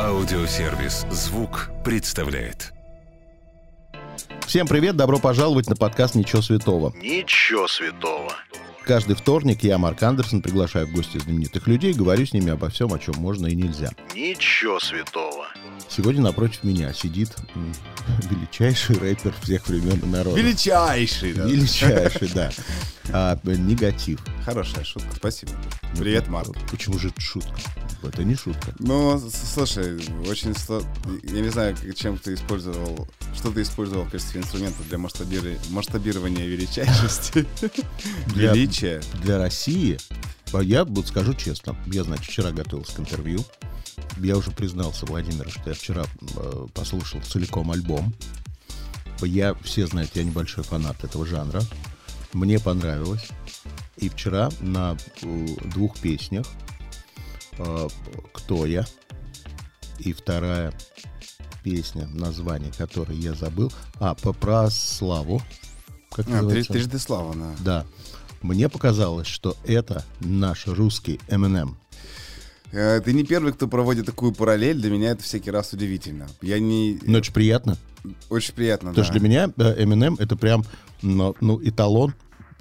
Аудиосервис «Звук» представляет. Всем привет, добро пожаловать на подкаст «Ничего святого». Ничего святого. Каждый вторник я, Марк Андерсон, приглашаю в гости знаменитых людей, говорю с ними обо всем, о чем можно и нельзя. Ничего святого. Сегодня напротив меня сидит величайший рэпер всех времен и народов. Величайший. да. Величайший, да. А, негатив. Хорошая шутка, спасибо. Привет, Марк. Почему же это шутка? Это не шутка. Ну, слушай, очень... Я не знаю, чем ты использовал... Что ты использовал в качестве инструмента для масштабири- масштабирования величайшести? Для- Величия. Для России, а я вот скажу честно, я, значит, вчера готовился к интервью. Я уже признался Владимиру, что я вчера э, послушал целиком альбом. Я, все знают, я небольшой фанат этого жанра. Мне понравилось. И вчера на э, двух песнях «Кто я?» и вторая песня, название которой я забыл, а, по про славу. Как А, называется? Трижды слава, да. Да. Мне показалось, что это наш русский Eminem. Э, Ты не первый, кто проводит такую параллель. Для меня это всякий раз удивительно. Я не... Это же приятно. Очень приятно, Потому да. что для меня э, Eminem это прям ну, эталон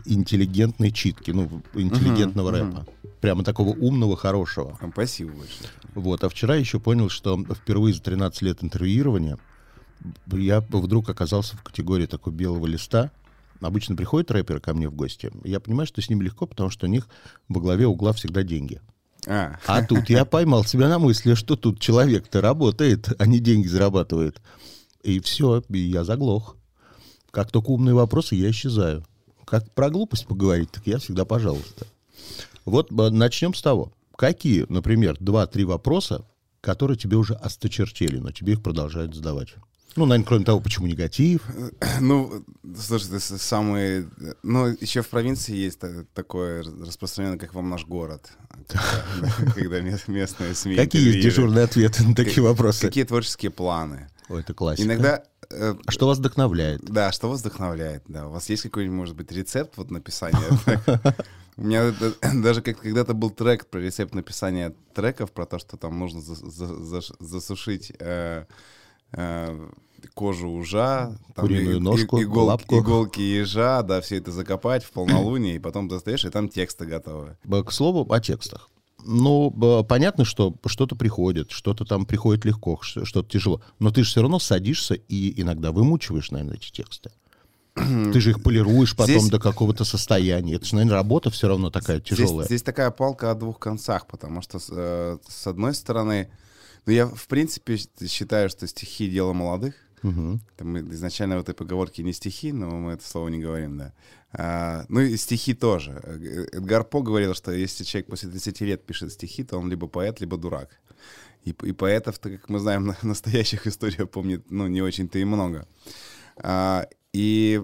интеллигентной читки, ну, интеллигентного рэпа. Прямо такого умного, хорошего. Там Спасибо большое. Вот. А вчера еще понял, что впервые за 13 лет интервьюирования я вдруг оказался в категории такой белого листа. Обычно приходят рэперы ко мне в гости. Я понимаю, что с ними легко, потому что у них во главе угла всегда деньги. А, А тут я поймал себя на мысли, что тут человек-то работает, а не деньги зарабатывает. И все, и я заглох. Как только умные вопросы, я исчезаю. Как про глупость поговорить, так я всегда пожалуйста. Вот э, начнем с того. Какие, например, два-три вопроса, которые тебе уже осточертели, но тебе их продолжают задавать? Ну, наверное, кроме того, почему негатив. Ну, слушай, ты с- самый... Ну, еще в провинции есть та- такое распространенное, как вам наш город. Когда, когда мес- местные СМИ Какие есть дежурные ответы на такие вопросы? Какие творческие планы? Ой, это классика. Иногда... э, А что вас вдохновляет? Да, что вас вдохновляет? Да, у вас есть какой-нибудь, может быть, рецепт вот написания? У меня это- даже как когда-то был трек про рецепт написания треков, про то, что там нужно за- за- за- засушить э, кожу ужа, там Куриную и- и- ножку, игол- лапку. иголки ежа, да, все это закопать в полнолуние, и потом достаешь, и там тексты готовы. К слову о текстах. Ну, понятно, что что-то приходит, что-то там приходит легко, что-то тяжело. Но ты же все равно садишься и иногда вымучиваешь, наверное, эти тексты. Ты же их полируешь потом Здесь- до какого-то состояния. Это же, наверное, работа все равно такая Здесь, тяжелая. здесь такая палка о двух концах, потому что э, с одной стороны, ну я в принципе считаю, что стихи дело молодых. Мгм. Там изначально в этой поговорке не стихи, но мы это слово не говорим, да. А, ну и стихи тоже. Эдгар По говорил, что если человек после 30 лет пишет стихи, то он либо поэт, либо дурак. И, и поэтов-то, как мы знаем, на- настоящих историй помнит, ну, не очень-то и много. А, и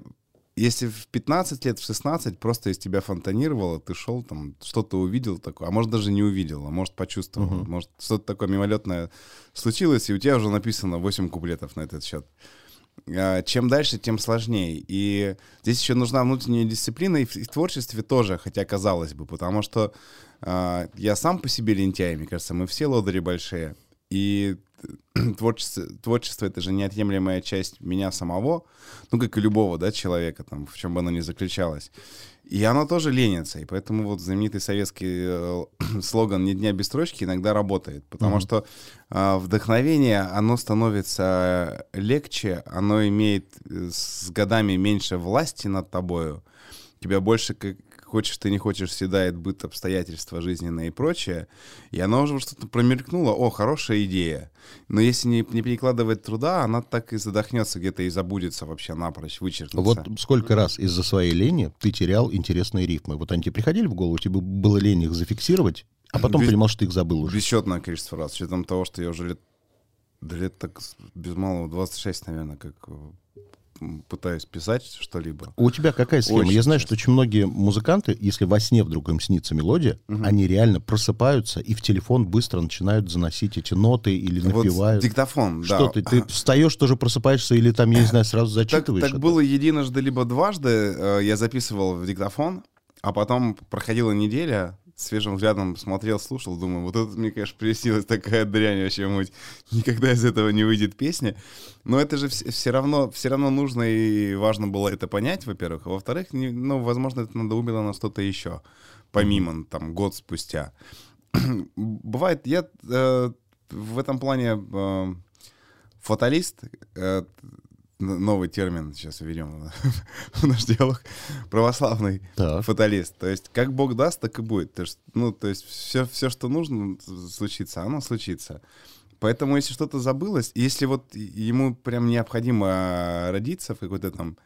если в 15 лет, в 16 просто из тебя фонтанировало, ты шел там, что-то увидел такое, а может даже не увидел, а может почувствовал, может что-то такое мимолетное случилось, и у тебя уже написано 8 куплетов на этот счет. А, Чем дальше, тем сложнее. И здесь еще нужна внутренняя дисциплина и в, и в творчестве тоже, хотя казалось бы, потому что а, я сам по себе лентяй, мне кажется, мы все лодыри большие. И творчество, творчество это же неотъемлемая часть меня самого, ну, как и любого, да, человека, там, в чем бы оно ни заключалось. И оно тоже ленится, и поэтому вот знаменитый советский э, слоган «Ни дня без строчки» иногда работает, потому Мгм. что а, вдохновение, оно становится легче, оно имеет э, с годами меньше власти над тобою, тебя больше, как хочешь ты не хочешь, съедает быт, обстоятельства жизненные и прочее, и оно уже что-то промелькнуло, о, хорошая идея. Но если не, не перекладывать труда, она так и задохнется где-то и забудется вообще напрочь, вычеркнется. Вот сколько раз из-за своей лени ты терял интересные рифмы. Вот они тебе приходили в голову, тебе было лень их зафиксировать, а потом Без- понимал, что ты их забыл уже. Бесчетное количество раз, с учетом того, что я уже лет, да лет так без малого 26, наверное, как э, пытаюсь писать что-либо. У тебя какая схема? Очень Я знаю, часто. что очень многие музыканты, если во сне вдруг им снится мелодия, они реально просыпаются и в телефон быстро начинают заносить эти ноты или Вот напевают. диктофон, да. Что ты? Ты встаешь, тоже просыпаешься или там, я не знаю, сразу Так, зачитываешь? так это? было единожды либо дважды. э, Я записывал в диктофон, а потом проходила неделя, свежим взглядом смотрел, слушал, думаю, вот это мне, конечно, приснилась такая дрянь вообще муть. Никогда из этого не выйдет песня. Но это же все, равно, все равно нужно и важно было это понять, во-первых. А во-вторых, не, ну, возможно, это надоумило на что-то еще, помимо, там, год спустя. Бывает, я э, в этом плане э, фаталист, э, новый термин сейчас введем в наш диалог, православный Так. фаталист. То есть как Бог даст, так и будет. То есть, ну, то есть все, все, что нужно случиться, оно случится. Поэтому если что-то забылось, если вот ему прям необходимо родиться в какой-то там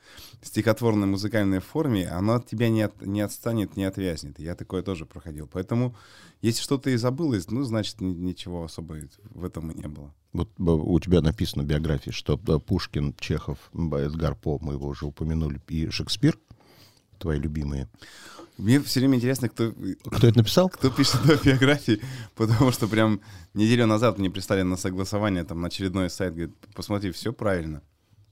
стихотворной музыкальной форме, оно от тебя не, от, не отстанет, не отвязнет. Я такое тоже проходил. Поэтому если что-то и забылось, ну, значит, ни- ничего особо в этом и не было. Вот э, у тебя написано в биографии, что э, Пушкин, Чехов, Эдгар По, мы его уже упомянули, и Шекспир, твои любимые. Мне все время интересно, кто, Кто это написал? кто пишет в биографии, потому что прям неделю назад мне прислали на согласование там на очередной сайт, говорит, посмотри, все правильно.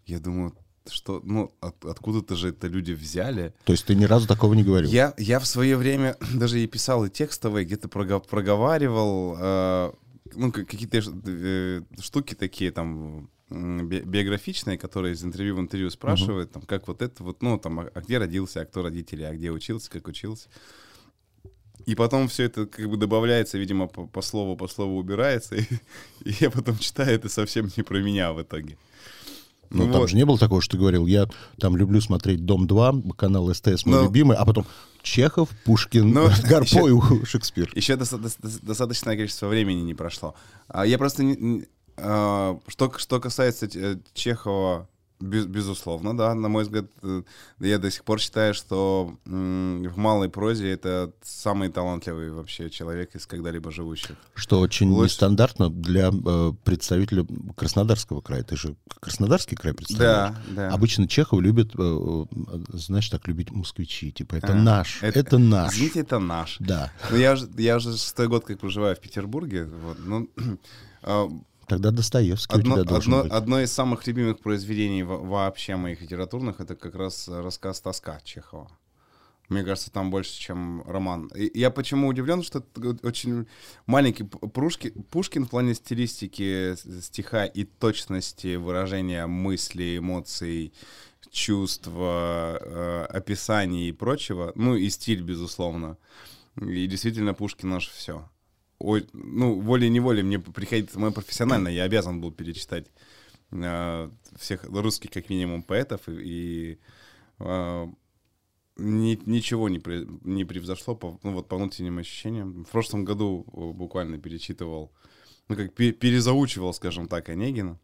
Я думаю, что, ну, от- откуда-то же это люди взяли. То есть ты ни разу такого не говорил? Я, я в свое время даже и писал и текстовые, где-то прого- проговаривал, э, ну, какие-то э, штуки такие там би- биографичные, которые из интервью в интервью спрашивают, там, как вот это вот, ну, там, а, а где родился, а кто родители, а где учился, как учился. И потом все это как бы добавляется, видимо, по, по слову, по слову убирается, и, и я потом читаю, это совсем не про меня в итоге. Ну, там вот. же не было такого, что ты говорил, я там люблю смотреть «Дом-2», канал СТС мой Ну. любимый, а потом Чехов, Пушкин, Ну, Эдгар еще- и Шекспир. Еще доста- дос- дос- достаточное количество времени не прошло. А Я просто... не- Что, что касается э, Чехова, без- безусловно, да, на мой взгляд, э, я до сих пор считаю, что в малой прозе это самый талантливый вообще человек из когда-либо живущих. Что очень Лучше- нестандартно для э, представителя Краснодарского края. Ты же Краснодарский край представляешь? Да, да. Обычно Чехов любит, э, э, знаешь, так любить москвичи. Типа, это А, наш, это, наш. Извините, это наш. Да. Ну, я уже, я уже шестой год как проживаю в Петербурге. Вот, ну, а, Тогда Достоевский Одно, у тебя должен одно- быть. одно из самых любимых произведений во- вообще моих литературных это как раз рассказ «Тоска» Чехова. Мне кажется, там больше, чем роман. И я почему удивлен, что очень маленький Прушки- Пушкин в плане стилистики стиха и точности выражения мыслей, эмоций, чувств, э, описаний и прочего. Ну и стиль, безусловно. И действительно Пушкин наш все. Ну, волей-неволей мне приходится, мое профессионально, я обязан был перечитать э, всех русских, как минимум, поэтов, и, и, э, ни- ничего не, не превзошло по, ну, вот, по внутренним ощущениям. В прошлом году э, буквально перечитывал, ну, как пе- перезаучивал, скажем так, Онегина.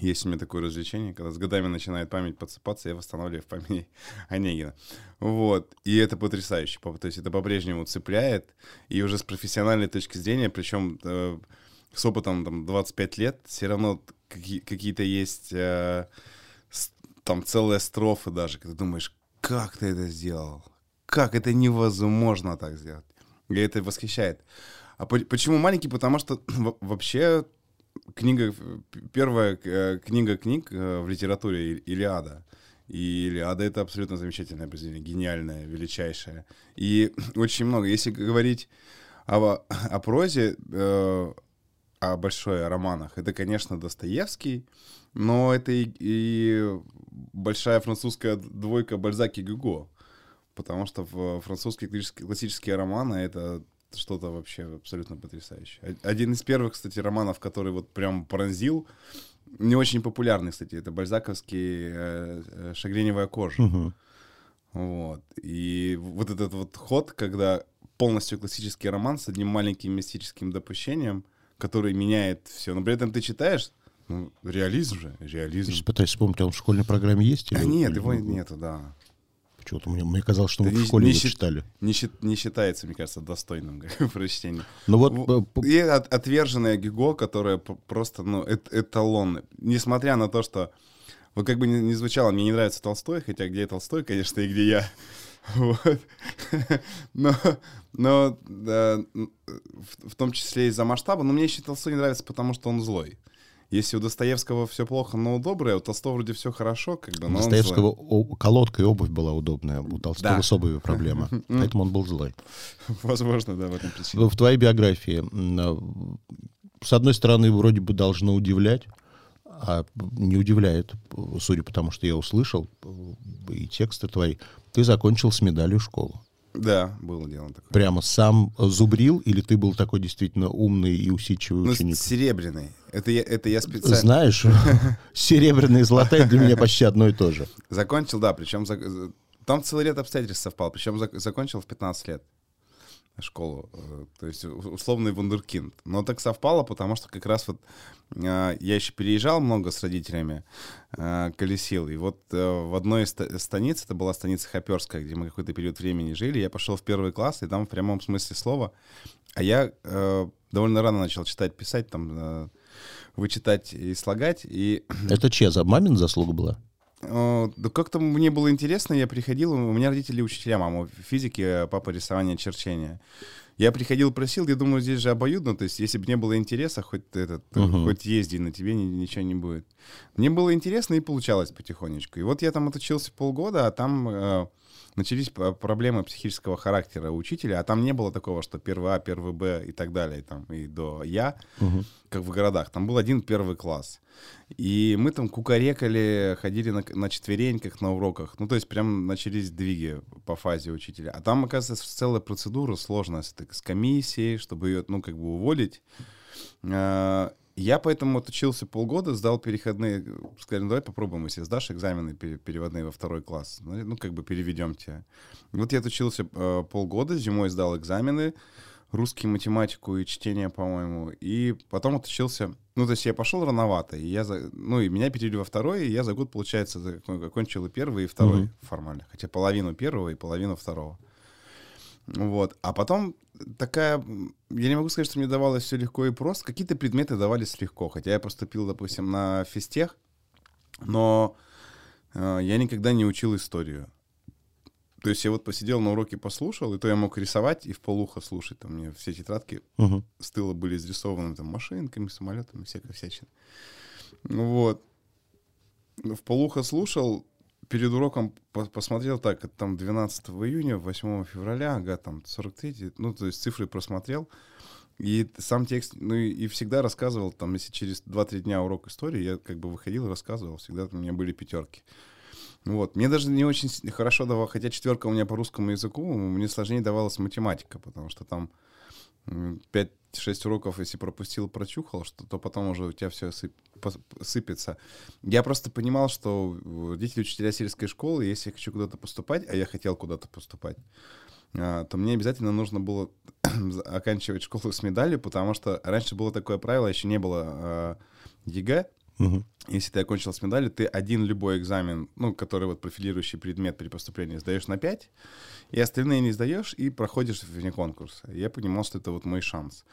Есть у меня такое развлечение, когда с годами начинает память подсыпаться, я восстанавливаю в памяти Онегина. Вот. И это потрясающе. По- То есть это по-прежнему цепляет. И уже с профессиональной точки зрения, причем э, с опытом там, 25 лет, все равно какие- какие-то есть э, там целые строфы даже, когда думаешь, как ты это сделал? Как это невозможно так сделать? И это восхищает. А по- почему маленький? Потому что во- вообще книга, первая э, книга книг э, в литературе «И- Илиада. И Илиада — это абсолютно замечательное произведение, гениальное, величайшее. И очень много. Если говорить о, о прозе, э, о большой о романах, это, конечно, Достоевский, но это и, и большая французская двойка Бальзак и Гюго. Потому что французские классические, классические романы — это что-то вообще абсолютно потрясающее. Один из первых, кстати, романов, который вот прям пронзил, не очень популярный, кстати, это бальзаковский э, э, «Шагреневая кожа». Мгм. Вот. И вот этот вот ход, когда полностью классический роман с одним маленьким мистическим допущением, который меняет все. Но при этом ты читаешь, ну, реализм же, реализм. Сейчас пытаюсь вспомнить, он в школьной программе есть? А или- нет, или- его нету, да. Почему-то мне, мне казалось, что мы Да в не- школе не счит- читали. Не, не считается, мне кажется, достойным прочтения. Ну вот, э, И от- отверженная Гюго, которая просто, ну, эт- эталон. Несмотря на то, что, вот как бы ни, ни звучало, мне не нравится Толстой, хотя где Толстой, конечно, и где я. Вот. Но, но да, м, в, в том числе из-за масштаба, но мне еще Толстой не нравится, потому что он злой. Если у Достоевского все плохо, но доброе, у Толстого вроде все хорошо, бы, У он Достоевского злой. о- колодка и обувь была удобная, у Толстого Да. с обувью проблема, поэтому он был злой. Возможно, да, в этом причина. В твоей биографии, а, с одной стороны, вроде бы должно удивлять, а не удивляет, судя по тому, что я услышал, и тексты твои, ты закончил с медалью школу. Да, было дело такое. Прямо сам зубрил, или ты был такой действительно умный и усидчивый Ну, ученик? серебряный. Это я, это я специально... Знаешь, серебряные и золотая для меня почти одно и то же. Закончил, да, причем там целый ряд обстоятельств совпал. Причем зак- закончил в 15 лет школу. э, То есть условный вундеркинд. Но так совпало, потому что как раз вот э, я еще переезжал много с родителями, э, колесил. И вот в одной из ста- станиц, это была станица Хоперская, где мы какой-то период времени жили, я пошел в первый класс, и там в прямом смысле слова. А я довольно рано начал читать, писать, там, вычитать и слагать. И Это чья за мамин заслуга была? Э, Да как-то мне было интересно, я приходил, у меня родители учителя, мама физики, а папа рисование, черчения. Я приходил, просил, я думаю, здесь же обоюдно, то есть если бы не было интереса, хоть этот, Мгм. хоть езди, на тебе ни- ничего не будет. Мне было интересно и получалось потихонечку. И вот я там отучился полгода, а там э, начались проблемы психического характера у учителя, а там не было такого, что первый А, первый Б и так далее, там, и до Я, Мгм. как в городах. Там был один первый класс. И мы там кукарекали, ходили на, на четвереньках на уроках. Ну, то есть прям начались двиги по фазе учителя. А там, оказывается, целая процедура сложная с, комиссией, чтобы ее, ну, как бы уволить. Я поэтому отучился полгода, сдал переходные, сказали, ну давай попробуем, если сдашь экзамены пере- переводные во второй класс, ну, ну, как бы переведем тебя. Вот я отучился э, полгода, зимой сдал экзамены, русский, математику и чтение, по-моему, и потом отучился, ну, то есть я пошел рановато, и я, за- ну, и меня перевели во второй, и я за год, получается, за- окончил и первый, и второй Мгм. формально, хотя половину первого и половину второго. Вот. А потом такая... Я не могу сказать, что мне давалось все легко и просто. Какие-то предметы давались легко. Хотя я поступил, допустим, на физтех, но э, я никогда не учил историю. То есть я вот посидел на уроке, послушал, и то я мог рисовать и в полухо слушать. Там мне все тетрадки Мгм. с тыла были изрисованы там машинками, самолетами, всякой всячины. Ну Вот. В полухо слушал, перед уроком посмотрел так, там 12 июня, 8 февраля, ага, там 43, ну, то есть цифры просмотрел. И сам текст, ну и, и всегда рассказывал, там, если через 2-3 дня урок истории, я как бы выходил и рассказывал, всегда у меня были пятерки. Вот. Мне даже не очень хорошо давало, хотя четверка у меня по русскому языку, мне сложнее давалась математика, потому что там 5 шесть уроков, если пропустил, прочухал, что, то потом уже у тебя все сып, сыпется. Я просто понимал, что э, родители учителя сельской школы, если я хочу куда-то поступать, а я хотел куда-то поступать, э, то мне обязательно нужно было оканчивать школу с медалью, потому что раньше было такое правило, еще не было э, ЕГЭ, Мгм. если ты окончил с медалью, ты один любой экзамен, ну, который вот профилирующий предмет при поступлении, сдаешь на 5, и остальные не сдаешь, и проходишь вне конкурса. Я понимал, что это вот мой шанс.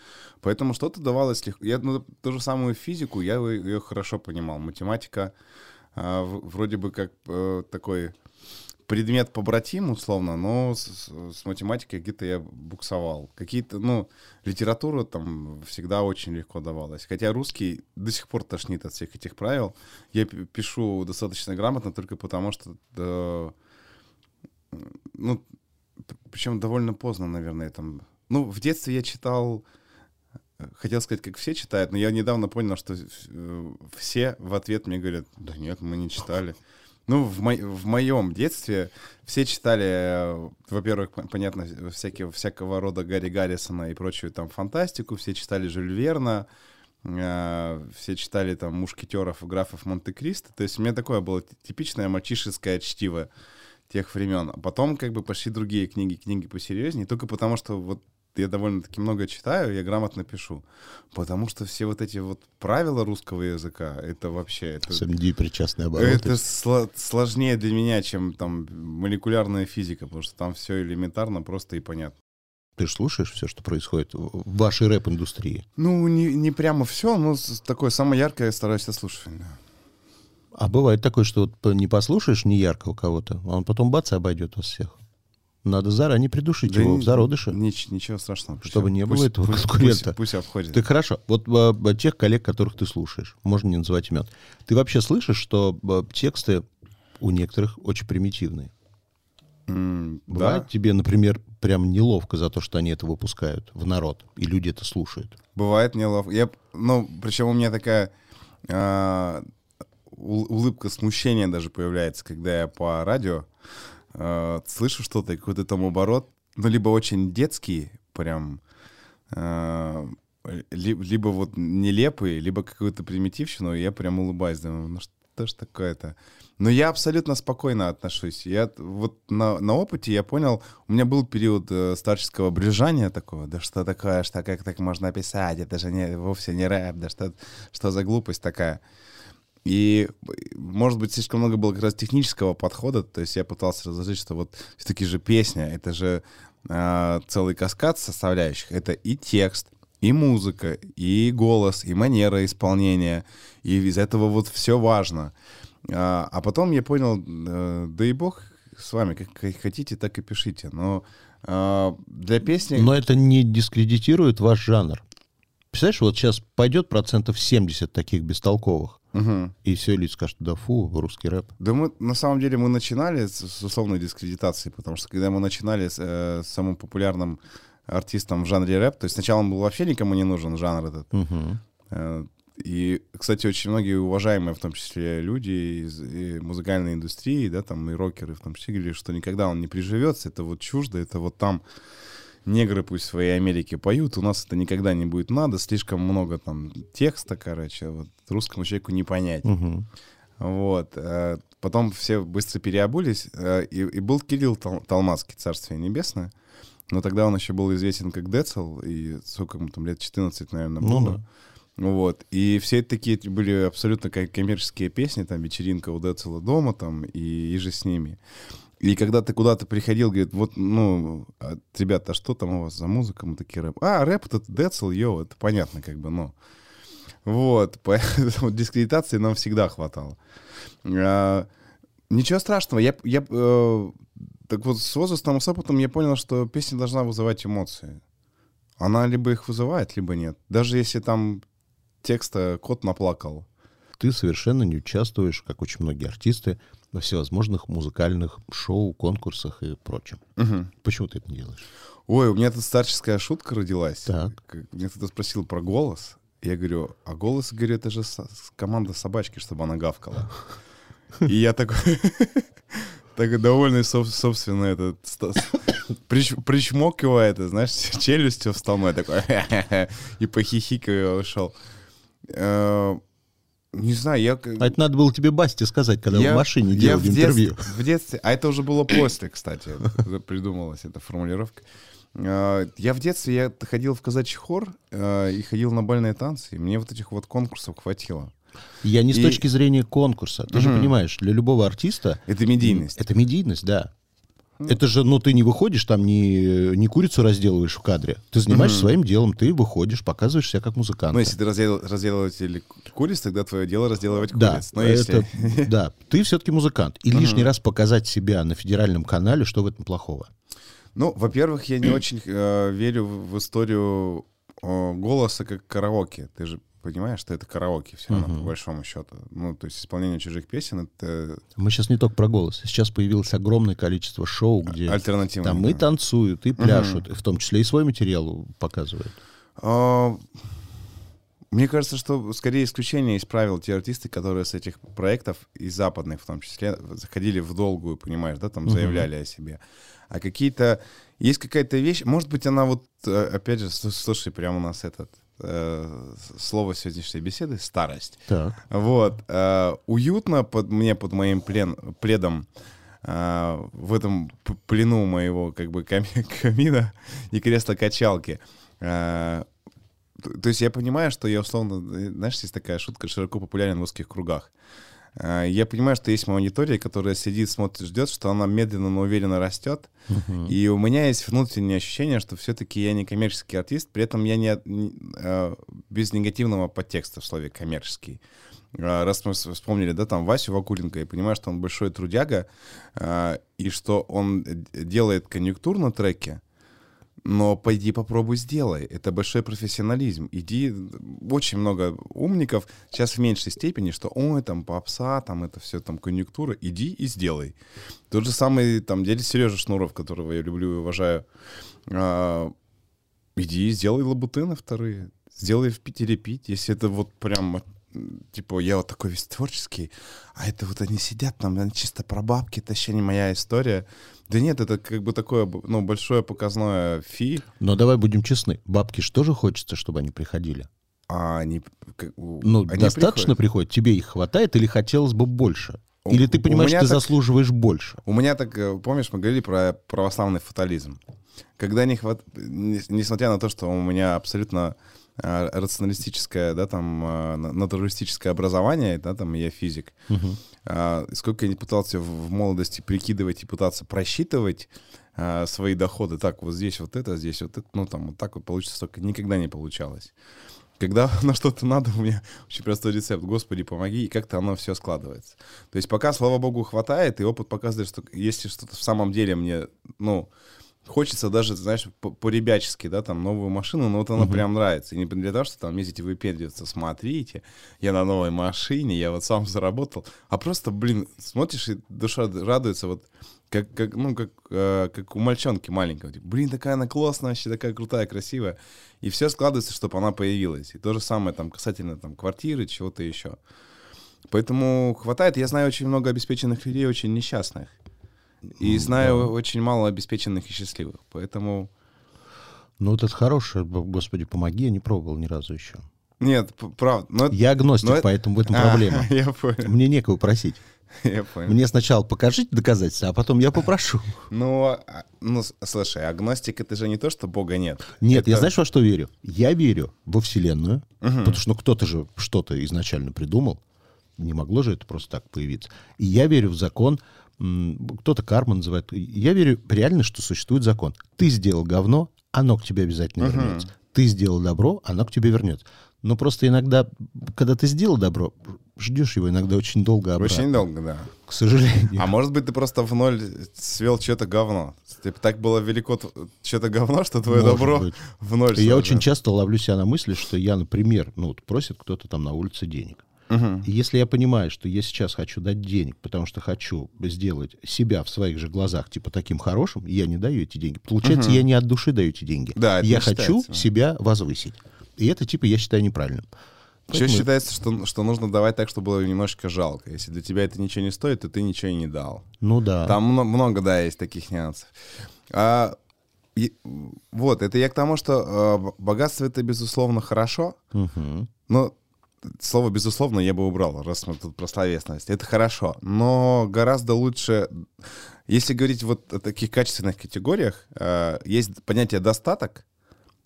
Поэтому что-то давалось легко. Я, ну, ту же самую физику, я ее хорошо понимал. Математика в- вроде бы как э, такой предмет побратим, условно, но с, с- математикой где-то я буксовал. Какие-то, ну, литература там всегда очень легко давалась. Хотя русский до сих пор тошнит от всех этих правил. Я пишу достаточно грамотно только потому, что, да, ну, причем довольно поздно, наверное, там. Ну, в детстве я читал, э, хотел сказать, как все читают, но я недавно понял, что э, все в ответ мне говорят, да нет, мы не читали. Ну, в, мо- в моем детстве все читали, э, во-первых, пон- понятно, всякие, всякого рода Гарри Гаррисона и прочую там фантастику, все читали Жюль Верна, э, все читали там мушкетеров и графов Монте-Кристо. То есть у меня такое было типичное мальчишеское чтиво тех времен. А потом как бы пошли другие книги, книги посерьезнее, только потому что вот я довольно-таки много читаю, я грамотно пишу. Потому что все вот эти вот правила русского языка, это вообще... Это, СМД причастные обороты. это сло- сложнее для меня, чем там молекулярная физика, потому что там все элементарно, просто и понятно. Ты же слушаешь все, что происходит в вашей рэп-индустрии. Ну, не, не прямо все, но такое самое яркое я стараюсь слушать. да. А бывает такое, что вот не послушаешь не яркого кого-то, а он потом бац и обойдет вас всех. Надо заранее придушить Да его в зародыше. нич- ничего страшного. Пусть Чтобы не было пусть- этого пусть- конкурента. Пусть, пусть обходит. Ты хорошо. Вот э, тех коллег, которых ты слушаешь, можно не называть имен. Ты вообще слышишь, что э, тексты у некоторых очень примитивные? М, Бывает да, тебе, например, прям неловко за то, что они это выпускают в народ, и люди это слушают? бывает неловко. Я, ну, причем у меня такая а, у- улыбка смущения даже появляется, когда я по радио а, слышу что-то, какой-то там оборот, ну, либо очень детский, прям, ли- либо вот нелепый, либо какую-то примитивщину, и я прям улыбаюсь, думаю, ну что ж такое-то. Но я абсолютно спокойно отношусь. Я вот на, на опыте я понял, у меня был период э, старческого брюзжания такого, да что такое, что как так можно описать, это же не, вовсе не рэп, да что, что за глупость такая. И, э, может быть, слишком много было как раз технического подхода, то есть я пытался разложить, что вот все-таки же песня, это же а, целый каскад составляющих, это и текст, и музыка, и голос, и манера исполнения, и из этого вот все важно. А, а потом я понял, э, да и бог с вами, как, как хотите, так и пишите, но а, для песни... Но это не дискредитирует ваш жанр. Представляешь, вот сейчас пойдет процентов 70 таких бестолковых, Мгм. и все люди скажут, да фу, русский рэп. Да мы, на самом деле, мы начинали с, с условной дискредитации, потому что когда мы начинали с э, самым популярным артистом в жанре рэп, то есть сначала он был вообще никому не нужен, жанр этот. Э, И, кстати, очень многие уважаемые, в том числе люди из музыкальной индустрии, да, там и рокеры в том числе, говорили, что никогда он не приживется, это вот чуждо, это вот там негры пусть в своей Америке поют, у нас это никогда не будет надо, слишком много там текста, короче, вот русскому человеку не понять. Мгм. Вот. э, Потом все быстро переобулись, э, и, и был Кирилл Тал- Талмацкий, Царствие Небесное. Но тогда он еще был известен как Децл, и сколько ему там лет 14, наверное, Ну было. да. Вот. И все такие были абсолютно коммерческие песни, там вечеринка у Децела дома, там, и, и же с ними. И когда ты куда-то приходил, говорит, вот, ну, а, ребята, а что там у вас за музыка? Мы такие рэп. А, рэп это Децл, йоу, это понятно, как бы, ну. Вот, поэтому дискредитации нам всегда хватало. А, ничего страшного. Я, я, э, так вот, с возрастом и с опытом я понял, что песня должна вызывать эмоции. Она либо их вызывает, либо нет. Даже если там текста кот наплакал. Ты совершенно не участвуешь, как очень многие артисты, во всевозможных музыкальных шоу, конкурсах и прочем. Мгм. Почему ты это не делаешь? Ой, у меня тут старческая шутка родилась. Так. Мне кто-то спросил про голос. Я говорю, а голос, говорю, это же команда собачки, чтобы она гавкала. И я такой, такой довольный, соб- собственно, этот, прич- причмокивая это, знаешь, челюстью встал мой такой, и похихикаю ушел. Не знаю, я... А это надо было тебе Басте сказать, когда я- в машине делал в интервью. детстве, в детстве, а это уже было после, кстати, придумалась эта формулировка. А, Я в детстве я ходил в казачий хор а, и ходил на бальные танцы, и мне вот этих вот конкурсов хватило. Я не с И- точки зрения конкурса. Ты же Мгм. понимаешь, для любого артиста... Это медийность. Это медийность, да. Это же, ну, ты не выходишь там, не, не курицу разделываешь в кадре. Ты занимаешься Мгм. своим делом, ты выходишь, показываешь себя как музыкант. Ну, если ты раздел, разделыватель куриц, тогда твое дело разделывать Да, куриц. Но если... это- да, ты все-таки музыкант. И лишний раз показать себя на федеральном канале, что в этом плохого? Ну, во-первых, я не очень э, верю в, в историю э, голоса как караоке. Ты же понимаешь, что это караоке все равно, Мгм. по большому счету. Ну, то есть исполнение чужих песен — это Мы сейчас не только про голос. Сейчас появилось огромное количество шоу, где альтернатива. там и танцуют, и пляшут, и в том числе и свой материал показывают. А, Мне кажется, что скорее исключение из правил те артисты, которые с этих проектов, и западных в том числе, заходили в долгую, понимаешь, да, там заявляли о себе. А какие-то... Есть какая-то вещь, может быть, она вот, э, опять же, слушай, прямо у нас этот э, слово сегодняшней беседы — старость. Так. Вот. э, уютно под, мне под моим плен, пледом э, в этом плену моего как бы ками- камина и кресла-качалки. Э, т- то есть я понимаю, что я условно... Знаешь, есть такая шутка, широко популярен в узких кругах. Э, я понимаю, что есть аудитория, которая сидит, смотрит, ждет, что она медленно, но уверенно растет. И у меня есть внутреннее ощущение, что все-таки я не коммерческий артист, при этом я не, не э, без негативного подтекста в слове коммерческий. А, раз мы вспомнили, да, там Васю Вакуленко, я понимаю, что он большой трудяга, э, и что он делает конъюнктур на треке, но пойди попробуй сделай. Это большой профессионализм. Иди, очень много умников, сейчас в меньшей степени, что ой, там попса, там это все там конъюнктура, иди и сделай. Тот же самый там дядя Сережа Шнуров, которого я люблю и уважаю, а, иди и сделай лабутены вторые. Сделай в Питере пить, если это вот прям типа, я вот такой весь творческий, а это вот они сидят там, они чисто про бабки, это вообще не моя история. Да нет, это как бы такое, ну, большое показное фи. Но давай будем честны, бабки же тоже хочется, чтобы они приходили. А они... Ну, они достаточно приходят? приходят, тебе их хватает или хотелось бы больше? Или ты понимаешь, что ты так, заслуживаешь больше? У меня так, э, помнишь, мы говорили про православный фатализм. Когда не хват... Несмотря на то, что у меня абсолютно рационалистическое, да, там, а, натуралистическое образование, да, там, я физик. А, сколько я не пытался в, в молодости прикидывать и пытаться просчитывать а, свои доходы, так, вот здесь вот это, здесь вот это, ну, там, вот так вот получится, столько никогда не получалось. Когда на что-то надо, у меня очень простой рецепт. Господи, помоги, и как-то оно все складывается. То есть пока, слава богу, хватает, и опыт показывает, что если что-то в самом деле мне, ну, хочется даже, знаешь, по-ребячески, да, там, новую машину, но вот она uh-huh. прям нравится. И не для того, что там ездите выпендриваться, смотрите, я на новой машине, я вот сам заработал, а просто, блин, смотришь, и душа радуется, вот, как, как ну, как, э, как у мальчонки маленького. Типа, блин, такая она классная, вообще такая крутая, красивая. И все складывается, чтобы она появилась. И то же самое там касательно там квартиры, чего-то еще. Поэтому хватает. Я знаю очень много обеспеченных людей, очень несчастных. И знаю да. очень мало обеспеченных и счастливых. Поэтому... Ну, вот это хорошее, господи, помоги, я не пробовал ни разу еще. Нет, правда. Но... Я агностик, но... поэтому в этом а, проблема. Я понял. Мне некого просить. Я понял. Мне сначала покажите доказательства, а потом я попрошу. Ну, а, ну, слушай, агностик это же не то, что Бога нет. Нет, это... я знаешь, во что верю? Я верю во Вселенную, угу. потому что ну, кто-то же что-то изначально придумал. Не могло же это просто так появиться. И я верю в закон кто-то карма называет. Я верю реально, что существует закон. Ты сделал говно, оно к тебе обязательно uh-huh. вернется. Ты сделал добро, оно к тебе вернется. Но просто иногда, когда ты сделал добро, ждешь его иногда очень долго обратно. Очень долго, да. К сожалению. А может быть, ты просто в ноль свел что-то говно. Типа так было велико что-то говно, что твое может добро быть. в ноль. Я очень часто ловлю себя на мысли, что я, например, ну вот просит кто-то там на улице денег. Угу. И если я понимаю, что я сейчас хочу дать денег, потому что хочу сделать себя в своих же глазах типа таким хорошим, я не даю эти деньги. Получается, угу. я не от души даю эти деньги. Да, я хочу себя возвысить. И это типа я считаю неправильным. Поэтому... Еще считается, что, что нужно давать так, чтобы было немножко жалко. Если для тебя это ничего не стоит, то ты ничего и не дал. Ну да. Там много, да, есть таких нюансов. А, и, вот, это я к тому, что э, богатство это безусловно хорошо, угу. но слово «безусловно» я бы убрал, раз мы тут про словесность. Это хорошо, но гораздо лучше... Если говорить вот о таких качественных категориях, э, есть понятие «достаток».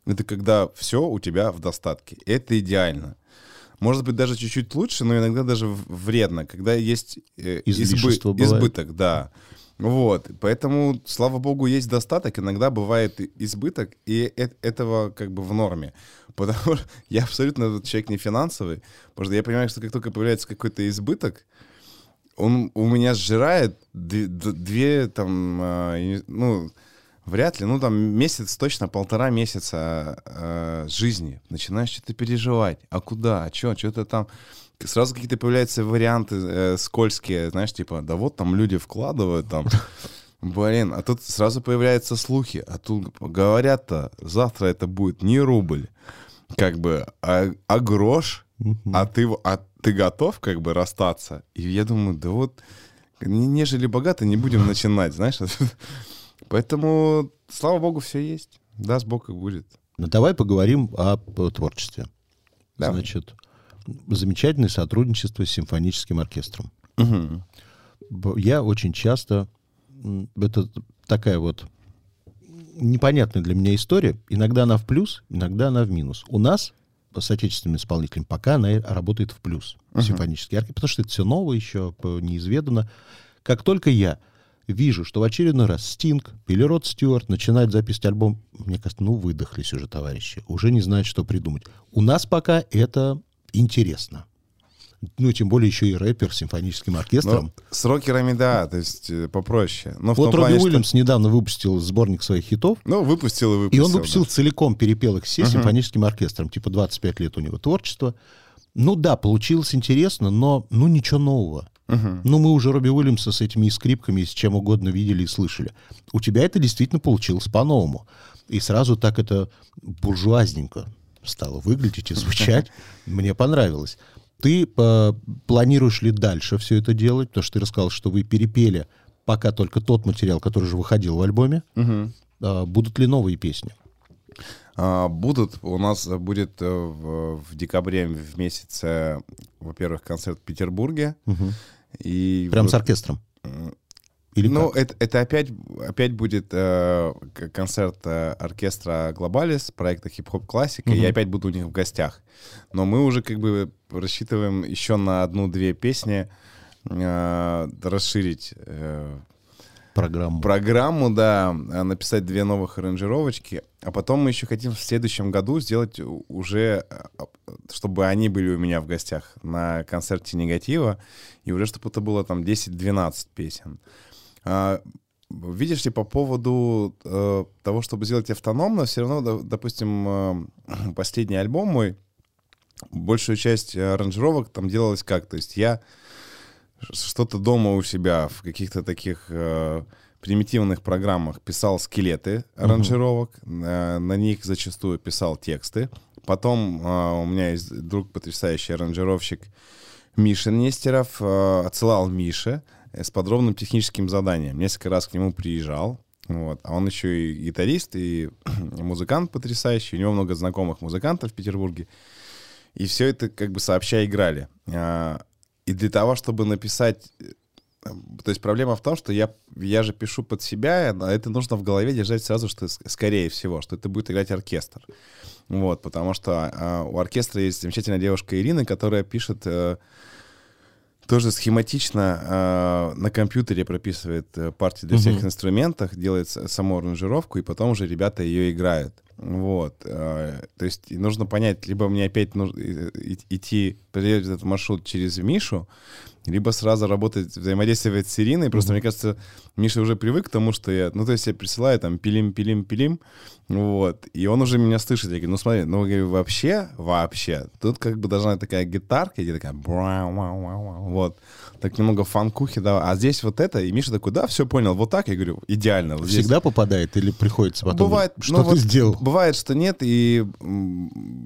Это когда все у тебя в достатке. Это идеально. Может быть, даже чуть-чуть лучше, но иногда даже вредно, когда есть э, избы... избыток, да. Вот, поэтому, слава богу, есть достаток, иногда бывает избыток, и этого как бы в норме. Потому что я абсолютно человек не финансовый, потому что я понимаю, что как только появляется какой-то избыток, он у меня сжирает две, две там, э, ну, вряд ли, ну, там, месяц точно, полтора месяца э, жизни. Начинаешь что-то переживать. А куда? А что? Что-то там сразу какие-то появляются варианты э, скользкие, знаешь, типа, да вот там люди вкладывают там. Блин, а тут сразу появляются слухи, а тут говорят-то, завтра это будет не рубль, как бы, а, а грош, а ты, а ты готов как бы расстаться? И я думаю, да вот, нежели богато, не будем начинать, знаешь. Поэтому, слава богу, все есть. Даст Бог, как будет. Ну, давай поговорим о творчестве. Да. Значит, замечательное сотрудничество с симфоническим оркестром. Угу. Я очень часто... Это такая вот непонятная для меня история. Иногда она в плюс, иногда она в минус. У нас с отечественными исполнителями, пока она работает в плюс, uh-huh. симфонический оркестр, потому что это все новое еще, неизведано. Как только я вижу, что в очередной раз Стинг или Род Стюарт начинает записывать альбом, мне кажется, ну, выдохлись уже товарищи, уже не знают, что придумать. У нас пока это интересно. Ну, тем более еще и рэпер с симфоническим оркестром. Ну, с рокерами, да, то есть э, попроще. Но вот Робби плане, Уильямс что... недавно выпустил сборник своих хитов. Ну, выпустил и выпустил. И он выпустил да. целиком, перепел их все uh-huh. симфоническим оркестром. Типа 25 лет у него творчества. Ну да, получилось интересно, но ну ничего нового. Uh-huh. Ну, мы уже Робби Уильямса с этими скрипками, с чем угодно видели и слышали. У тебя это действительно получилось по-новому. И сразу так это буржуазненько стало выглядеть и звучать. Мне понравилось. Ты э, планируешь ли дальше все это делать? Потому что ты рассказал, что вы перепели пока только тот материал, который уже выходил в альбоме. Угу. Э, будут ли новые песни? А, будут. У нас будет э, в, в декабре в месяце, во-первых, концерт в Петербурге. Угу. И Прям вот, с оркестром? Или ну, это, это опять, опять будет э, концерт э, оркестра Глобалис, проекта хип-хоп классика, угу. и опять буду у них в гостях. Но мы уже как бы рассчитываем еще на одну-две песни э, расширить э, программу. Программу, да, написать две новых аранжировочки, а потом мы еще хотим в следующем году сделать уже, э, чтобы они были у меня в гостях на концерте негатива, и уже чтобы это было там 10-12 песен. А, видишь ли, по поводу э, того, чтобы сделать автономно, все равно, допустим, э, последний альбом мой, большую часть аранжировок там делалось как? То есть я что-то дома у себя в каких-то таких э, примитивных программах писал скелеты аранжировок, uh-huh. на них зачастую писал тексты. Потом у меня есть друг потрясающий аранжировщик Миша Нестеров, отсылал Мише, с подробным техническим заданием. Несколько раз к нему приезжал, вот. А он еще и гитарист, и музыкант потрясающий. У него много знакомых музыкантов в Петербурге. И все это как бы сообща играли. А, и для того, чтобы написать... Э, то есть проблема в том, что я, я же пишу под себя, а это нужно в голове держать сразу, что скорее всего, что это будет играть оркестр. Вот, потому что а, у оркестра есть замечательная девушка Ирина, которая пишет э, тоже схематично э, на компьютере прописывает э, партии для всех uh-huh. инструментов, делает саму аранжировку, и потом уже ребята ее играют. Вот. Э, то есть нужно понять, либо мне опять нужно идти, проверить этот маршрут через Мишу, либо сразу работать, взаимодействовать с Ириной. Просто, mm-hmm. мне кажется, Миша уже привык к тому, что я... Ну, то есть я присылаю там пилим, пилим, пилим, вот, и он уже меня слышит. Я говорю, ну, смотри, ну, говорю, вообще, вообще, тут как бы должна такая гитарка, и такая... Вот так немного фанкухи, да. А здесь вот это, и Миша такой, да, все понял, вот так, я говорю, идеально. Вот Всегда здесь... попадает или приходится потом? Бывает, что ну, ты вот, сделал? Бывает, что нет, и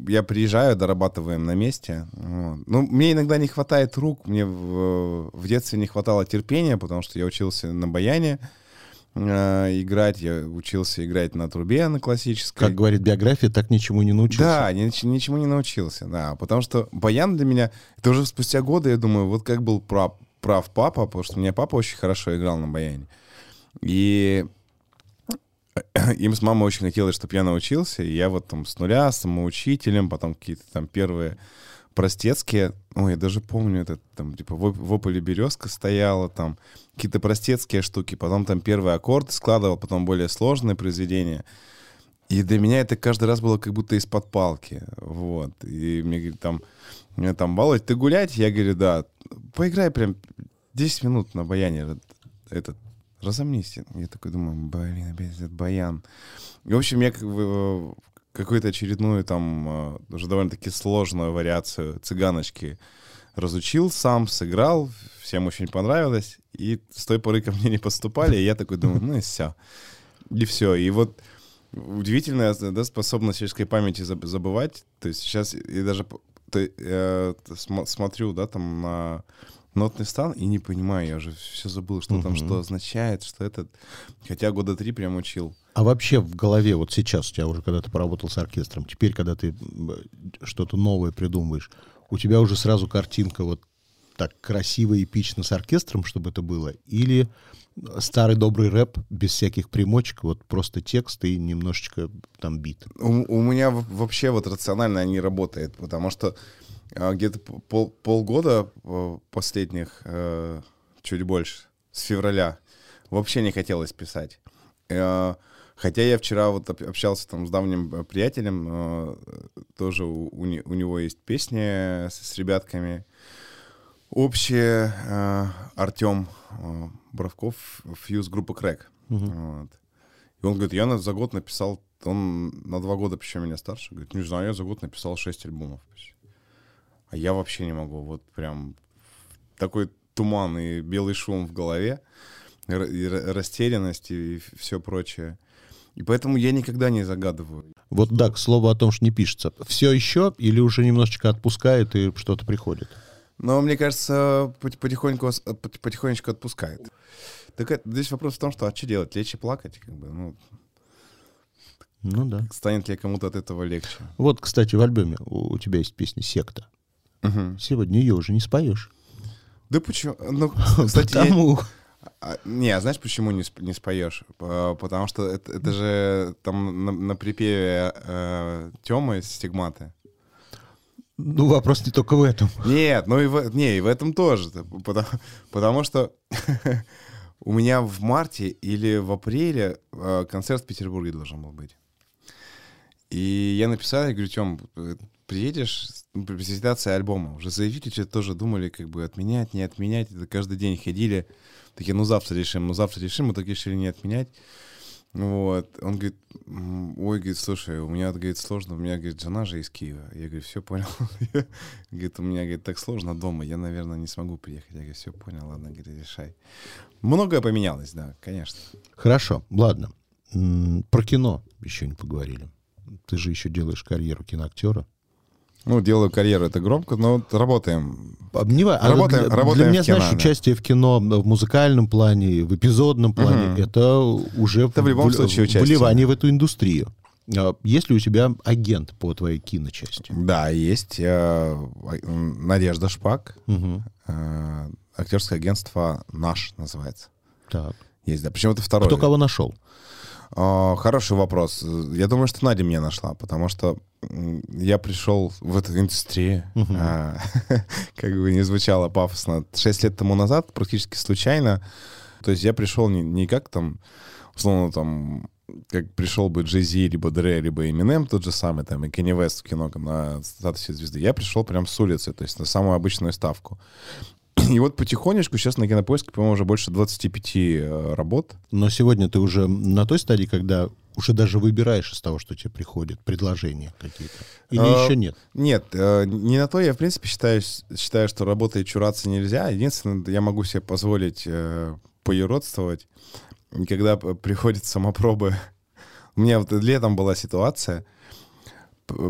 я приезжаю, дорабатываем на месте. Вот. Ну, мне иногда не хватает рук, мне в, в детстве не хватало терпения, потому что я учился на баяне, э, играть. Я учился играть на трубе, на классической. Как говорит биография, так ничему не научился. Да, ни, ничему не научился, да. Потому что баян для меня... Это уже спустя годы, я думаю, вот как был прав, прав папа, потому что у меня папа очень хорошо играл на баяне. И им с мамой очень хотелось, чтобы я научился. И я вот там с нуля, самоучителем, потом какие-то там первые простецкие, ой, я даже помню, это там, типа, в, Ополе березка стояла, там, какие-то простецкие штуки, потом там первый аккорд складывал, потом более сложные произведения. И для меня это каждый раз было как будто из-под палки, вот. И мне говорит, там, мне там, Володь, ты гулять? Я говорю, да. Поиграй прям 10 минут на баяне, этот, этот разомнись. Я такой думаю, блин, опять этот баян. И, в общем, я как бы какую-то очередную там э, уже довольно-таки сложную вариацию цыганочки разучил сам, сыграл, всем очень понравилось, и с той поры ко мне не поступали, и я такой думаю, ну и все. И все. И вот удивительная да, способность человеческой памяти забывать. То есть сейчас я даже то, я смотрю, да, там на нотный стан и не понимаю, я уже все забыл, что угу. там что означает, что это. Хотя года три прям учил. А вообще в голове вот сейчас у тебя уже, когда ты поработал с оркестром, теперь, когда ты что-то новое придумываешь, у тебя уже сразу картинка вот так красиво, эпично с оркестром, чтобы это было, или старый добрый рэп без всяких примочек, вот просто текст и немножечко там бит. У, у меня вообще вот рационально не работает, потому что где-то пол, полгода э, последних, э, чуть больше, с февраля, вообще не хотелось писать. Э, хотя я вчера вот общался там с давним приятелем, тоже у, у, него есть песни с, с ребятками, общие, Артем Бровков, фьюз группа Крэк. Угу. Вот. И он говорит, я за год написал, он на два года еще меня старше, говорит, не знаю, я за год написал шесть альбомов. А я вообще не могу, вот прям такой туман и белый шум в голове, и растерянность и все прочее. И поэтому я никогда не загадываю. Вот да, к слову о том, что не пишется. Все еще или уже немножечко отпускает и что-то приходит? Но мне кажется, потихоньку, потихонечку отпускает. Так здесь вопрос в том, что а что делать? Лечь и плакать? Как бы, ну, ну да. Станет ли кому-то от этого легче? Вот, кстати, в альбоме у тебя есть песня «Секта». Угу. Сегодня ее уже не споешь. Да почему? Ну, кстати, Потому... А, не, а знаешь, почему не, не споешь? Потому что это, это же там на, на припеве э, Тёмы стигматы. Ну, вопрос не только в этом. Нет, ну и в, не, и в этом тоже. Потому, потому что у меня в марте или в апреле э, концерт в Петербурге должен был быть. И я написал, я говорю, Тём, э, приедешь, презентация альбома. Уже заявители тоже думали, как бы отменять, не отменять. Это каждый день ходили. Такие, ну завтра решим, ну завтра решим. Мы так решили не отменять. Вот. Он говорит, ой, говорит, слушай, у меня, говорит, сложно, у меня, говорит, жена же из Киева. Я говорю, все понял. говорит, у меня, говорит, так сложно дома, я, наверное, не смогу приехать. Я говорю, все понял, ладно, говорит, решай. Многое поменялось, да, конечно. Хорошо, ладно. Про кино еще не поговорили. Ты же еще делаешь карьеру киноактера. Ну, делаю карьеру, это громко, но работаем. А работаем, для, работаем для меня, кино, знаешь, да. участие в кино в музыкальном плане, в эпизодном плане, угу. это уже это в, любом в, случае участие. вливание в эту индустрию. А есть ли у тебя агент по твоей киночасти? Да, есть. Э, Надежда Шпак. Угу. Актерское агентство «Наш» называется. Так. Есть, да. Причем это второе. Кто кого нашел? А, хороший вопрос. Я думаю, что Надя меня нашла, потому что я пришел в эту индустрию, uh-huh. а, как бы не звучало пафосно, шесть лет тому назад, практически случайно. То есть я пришел не, не как там, условно, там, как пришел бы Джей Зи, либо Дре, либо Eminem, тот же самый, там, и Кенни Вест в кино на статусе звезды. Я пришел прям с улицы, то есть на самую обычную ставку. И вот потихонечку сейчас на кинопоиске, по-моему, уже больше 25 э, работ. Но сегодня ты уже на той стадии, когда уже даже выбираешь из того, что тебе приходит, предложения какие-то? Или а, еще нет? Нет, э, не на то. Я, в принципе, считаю, считаю, что работой чураться нельзя. Единственное, я могу себе позволить э, поюродствовать. Когда приходят самопробы... У меня вот летом была ситуация,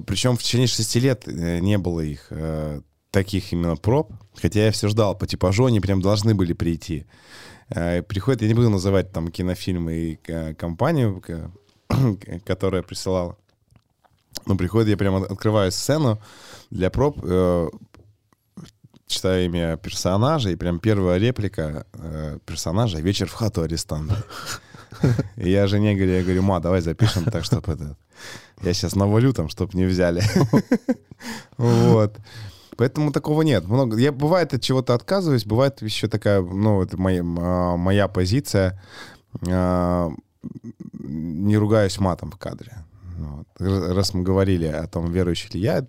причем в течение шести лет э, не было их. Э, таких именно проб, хотя я все ждал по типажу, они прям должны были прийти. Э, приходит, я не буду называть там кинофильмы и э, компанию, которая присылала, но приходит, я прям открываю сцену для проб, э, читаю имя персонажа, и прям первая реплика персонажа «Вечер в хату арестанта». Я жене говорю, я говорю, ма, давай запишем так, чтобы это... Я сейчас навалю там, чтобы не взяли. Вот. Поэтому такого нет. Много. Я бывает от чего-то отказываюсь, бывает еще такая, ну, это моя, а, моя позиция. А, не ругаюсь матом в кадре. Вот. Раз мы говорили о том, верующий ли я,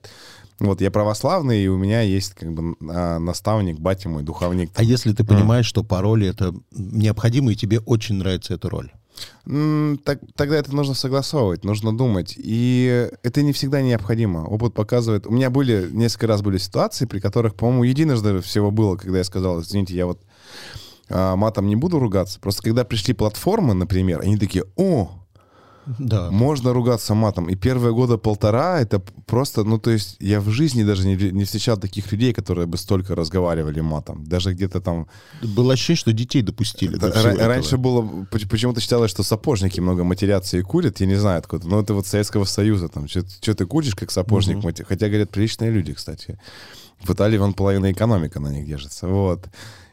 вот я православный, и у меня есть как бы а, наставник, батя мой, духовник. А если ты понимаешь, mm. что по роли это необходимо, и тебе очень нравится эта роль? Так, тогда это нужно согласовывать, нужно думать. И это не всегда необходимо. Опыт показывает. У меня были, несколько раз были ситуации, при которых, по-моему, единожды всего было, когда я сказал, извините, я вот а, матом не буду ругаться. Просто когда пришли платформы, например, они такие, о, да. Можно ругаться матом. И первые года полтора это просто, ну то есть я в жизни даже не, не встречал таких людей, которые бы столько разговаривали матом. Даже где-то там... Было ощущение, что детей допустили. Да, до раньше было, почему-то считалось, что сапожники много матерятся и курят, я не знаю откуда. Но это вот Советского Союза, там, что ты куришь, как сапожник, угу. хотя, говорят, приличные люди, кстати. В Италии вон половина экономика на них держится. Вот.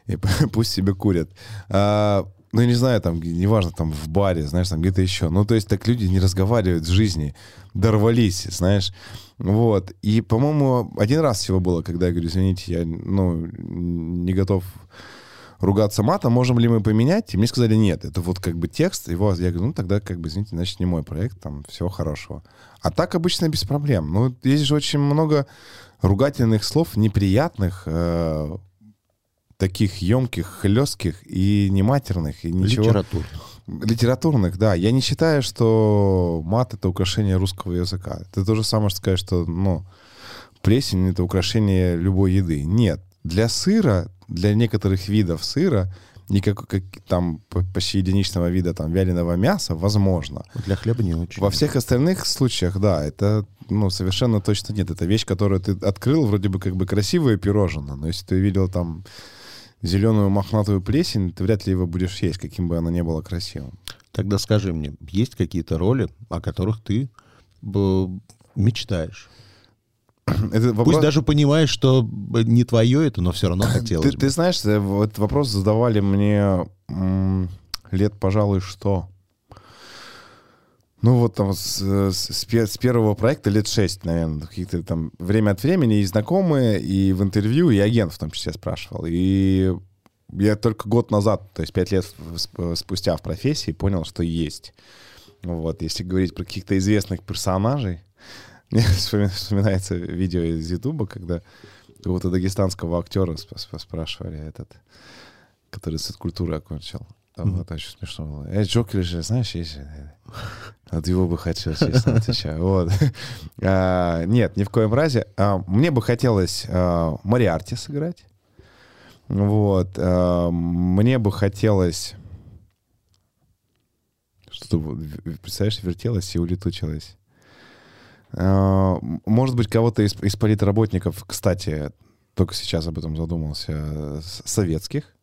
И пусть себе курят. А, ну, не знаю, там, неважно, там, в баре, знаешь, там, где-то еще. Ну, то есть так люди не разговаривают в жизни. Дорвались, знаешь. Вот. И, по-моему, один раз всего было, когда я говорю, извините, я, ну, не готов ругаться матом, можем ли мы поменять? И мне сказали, нет, это вот как бы текст, его, я говорю, ну тогда как бы, извините, значит, не мой проект, там, всего хорошего. А так обычно без проблем. Ну, есть же очень много ругательных слов, неприятных, э, таких емких, хлестких и нематерных, и ничего... Литературных. Литературных, да. Я не считаю, что мат — это украшение русского языка. Это то же самое, что сказать, что, ну, плесень — это украшение любой еды. Нет. Для сыра, для некоторых видов сыра, никак, как, там почти единичного вида там вяленого мяса, возможно. Для хлеба не очень. Во всех остальных случаях, да, это ну, совершенно точно нет. Это вещь, которую ты открыл, вроде бы как бы красивое пирожное, но если ты видел там зеленую мохнатую плесень, ты вряд ли его будешь есть, каким бы оно ни было красивым. Тогда скажи мне, есть какие-то роли, о которых ты мечтаешь? Это вопрос... Пусть даже понимаешь, что не твое это, но все равно хотелось ты, бы. Ты знаешь, э, вот вопрос задавали мне лет, пожалуй, что? Ну вот там с, с, с первого проекта лет шесть, наверное, какие-то там время от времени и знакомые, и в интервью, и агент в том числе спрашивал. И я только год назад, то есть пять лет спустя в профессии, понял, что есть. Вот, если говорить про каких-то известных персонажей, мне вспоминается видео из Ютуба, когда какого-то дагестанского актера спрашивали этот, который культуры окончил. Там mm-hmm. это очень смешно было. Э, Джокер же, знаешь, есть же. От его бы хотелось, честно отвечаю. Вот. А, нет, ни в коем разе. А, мне бы хотелось а, Мариарти сыграть. Вот. А, мне бы хотелось... Что-то, представляешь, вертелось и улетучилось. А, может быть, кого-то из, из политработников, кстати, только сейчас об этом задумался, советских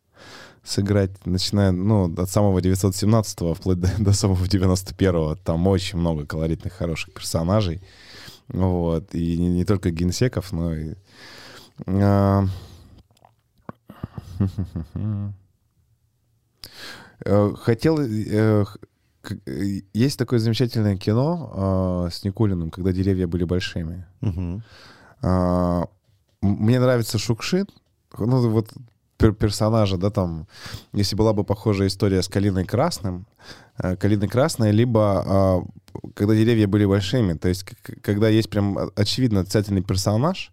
сыграть, начиная, ну, от самого 917-го вплоть до, до самого 91-го. Там очень много колоритных, хороших персонажей. Вот. И не, не только генсеков, но и... А... Э, хотел... Э, есть такое замечательное кино с Никулиным, когда деревья были большими. А, мне нравится Шукшин. Ну, вот персонажа, да, там, если была бы похожая история с Калиной Красным, э, Калиной Красной, либо а, когда деревья были большими, то есть когда есть прям очевидно отрицательный персонаж,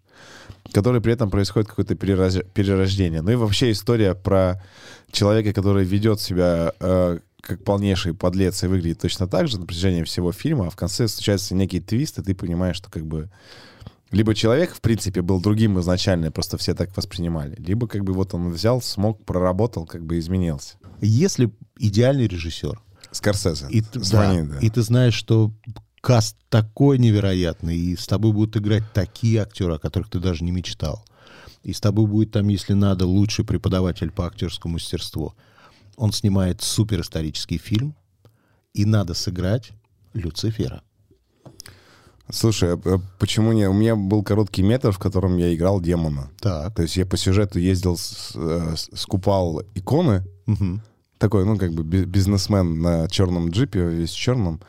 который при этом происходит какое-то перерождение. Ну и вообще история про человека, который ведет себя э, как полнейший подлец и выглядит точно так же на протяжении всего фильма, а в конце случается некий твист, и ты понимаешь, что как бы либо человек, в принципе, был другим изначально, просто все так воспринимали, либо как бы вот он взял, смог, проработал, как бы изменился. Если идеальный режиссер... Скорсезе. И, Звони, да, да. и ты знаешь, что каст такой невероятный, и с тобой будут играть такие актеры, о которых ты даже не мечтал. И с тобой будет там, если надо, лучший преподаватель по актерскому мастерству. Он снимает суперисторический фильм, и надо сыграть Люцифера. Слушай, а, а почему не? У меня был короткий метр, в котором я играл демона. Так. То есть я по сюжету ездил, э, скупал иконы. Угу. Такой, ну, как бы бизнесмен на черном джипе, весь черном.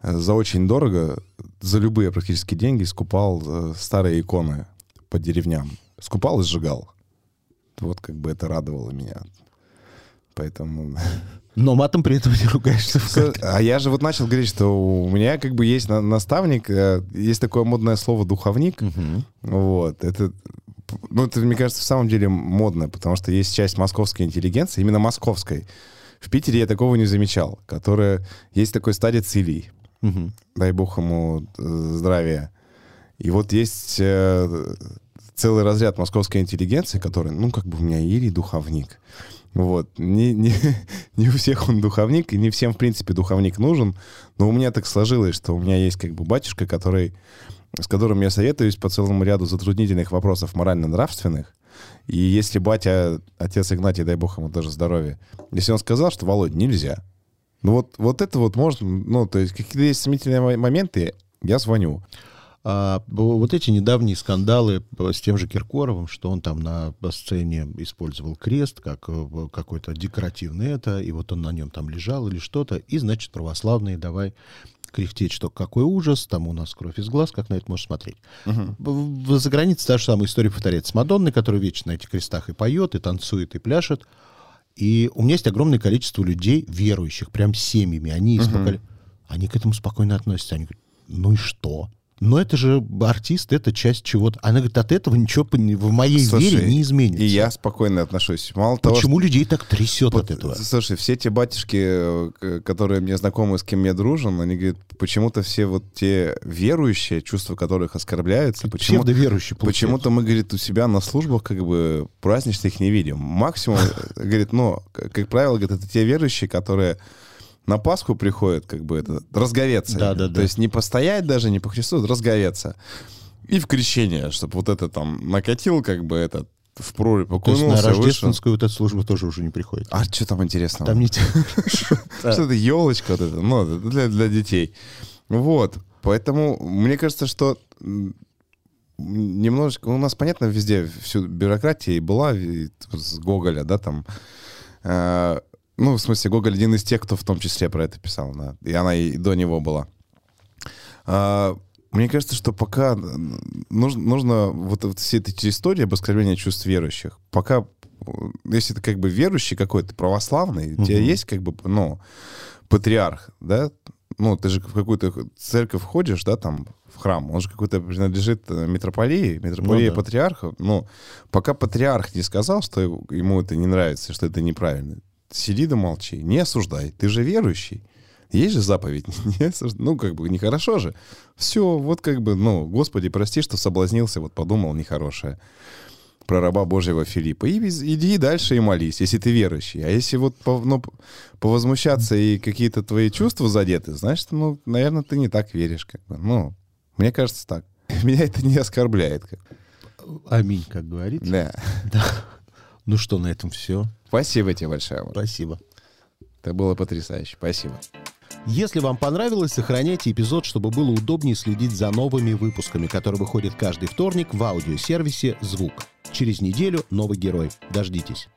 Э, за очень дорого, за любые практически деньги скупал э, старые иконы по деревням. Скупал и сжигал. Вот как бы это радовало меня. Поэтому Но матом при этом не ругаешься. А я же вот начал говорить, что у меня как бы есть наставник, э, есть такое модное слово «духовник». Угу. Вот, это ну, это, мне кажется, в самом деле модно, потому что есть часть московской интеллигенции, именно московской. В Питере я такого не замечал, которая... Есть такой старец Илий, угу. дай бог ему э, здравия. И вот есть э, целый разряд московской интеллигенции, который, ну, как бы у меня Илий духовник. Вот. Не, не, не у всех он духовник, и не всем, в принципе, духовник нужен. Но у меня так сложилось, что у меня есть как бы батюшка, который, с которым я советуюсь по целому ряду затруднительных вопросов морально-нравственных. И если батя, отец Игнатий, дай бог ему тоже здоровья, если он сказал, что, Володь, нельзя. Ну вот, вот это вот можно, ну, то есть какие-то есть сомнительные моменты, я звоню. А, вот эти недавние скандалы с тем же Киркоровым, что он там на сцене использовал крест как э, какой-то декоративный это, и вот он на нем там лежал или что-то, и, значит, православные давай кряхтеть, что какой ужас, там у нас кровь из глаз, как на это можно смотреть. Uh-huh. За границей та же самая история повторяется с Мадонной, которая вечно на этих крестах и поет, и танцует, и пляшет. И у меня есть огромное количество людей, верующих, прям семьями. Они, uh-huh. спокойно, они к этому спокойно относятся. Они говорят, ну и что? Но это же артист, это часть чего-то. Она говорит, от этого ничего в моей Слушай, вере не изменится. И я спокойно отношусь. Мало Почему того, людей так трясет от этого? Слушай, все те батюшки, э, которые мне знакомы, с кем я дружен, они говорят, почему-то все вот те верующие, чувства которых оскорбляются, почему, почему-то мы, говорит, у себя на службах как бы праздничных не видим. Максимум, говорит, ну, как правило, говорит, это те верующие, которые на Пасху приходят, как бы это, разговеться. Да, да, да. То есть не постоять даже, не по Христу, разговеться. И в крещение, чтобы вот это там накатил, как бы этот в прорубь окунулся, То есть на рождественскую вышел. вот эту службу тоже уже не приходит. А что там интересного? Там не Что это елочка вот это, ну, для, для детей. Вот. Поэтому мне кажется, что немножечко... У нас, понятно, везде всю бюрократия и была с Гоголя, да, там э, ну, в смысле, Гоголь один из тех, кто в том числе про это писал, да. И она и до него была. А, мне кажется, что пока нужно, нужно вот, вот все эти истории об оскорблении чувств верующих, пока, если ты как бы верующий какой-то, православный, угу. у тебя есть как бы, ну, патриарх, да, ну, ты же в какую-то церковь ходишь, да, там, в храм, он же какой-то принадлежит э, митрополии, митрополии ну, да. патриарха, ну, пока патриарх не сказал, что ему это не нравится, что это неправильно, сиди да молчи, не осуждай, ты же верующий. Есть же заповедь, не осуждай. ну, как бы, нехорошо же. Все, вот как бы, ну, Господи, прости, что соблазнился, вот подумал нехорошее про раба Божьего Филиппа. И иди дальше и молись, если ты верующий. А если вот ну, повозмущаться и какие-то твои чувства задеты, значит, ну, наверное, ты не так веришь. Как бы. Ну, мне кажется так. Меня это не оскорбляет. Как. Аминь, как говорится. Да. да. Ну что, на этом все. Спасибо тебе большое. Спасибо. Это было потрясающе. Спасибо. Если вам понравилось, сохраняйте эпизод, чтобы было удобнее следить за новыми выпусками, которые выходят каждый вторник в аудиосервисе «Звук». Через неделю новый герой. Дождитесь.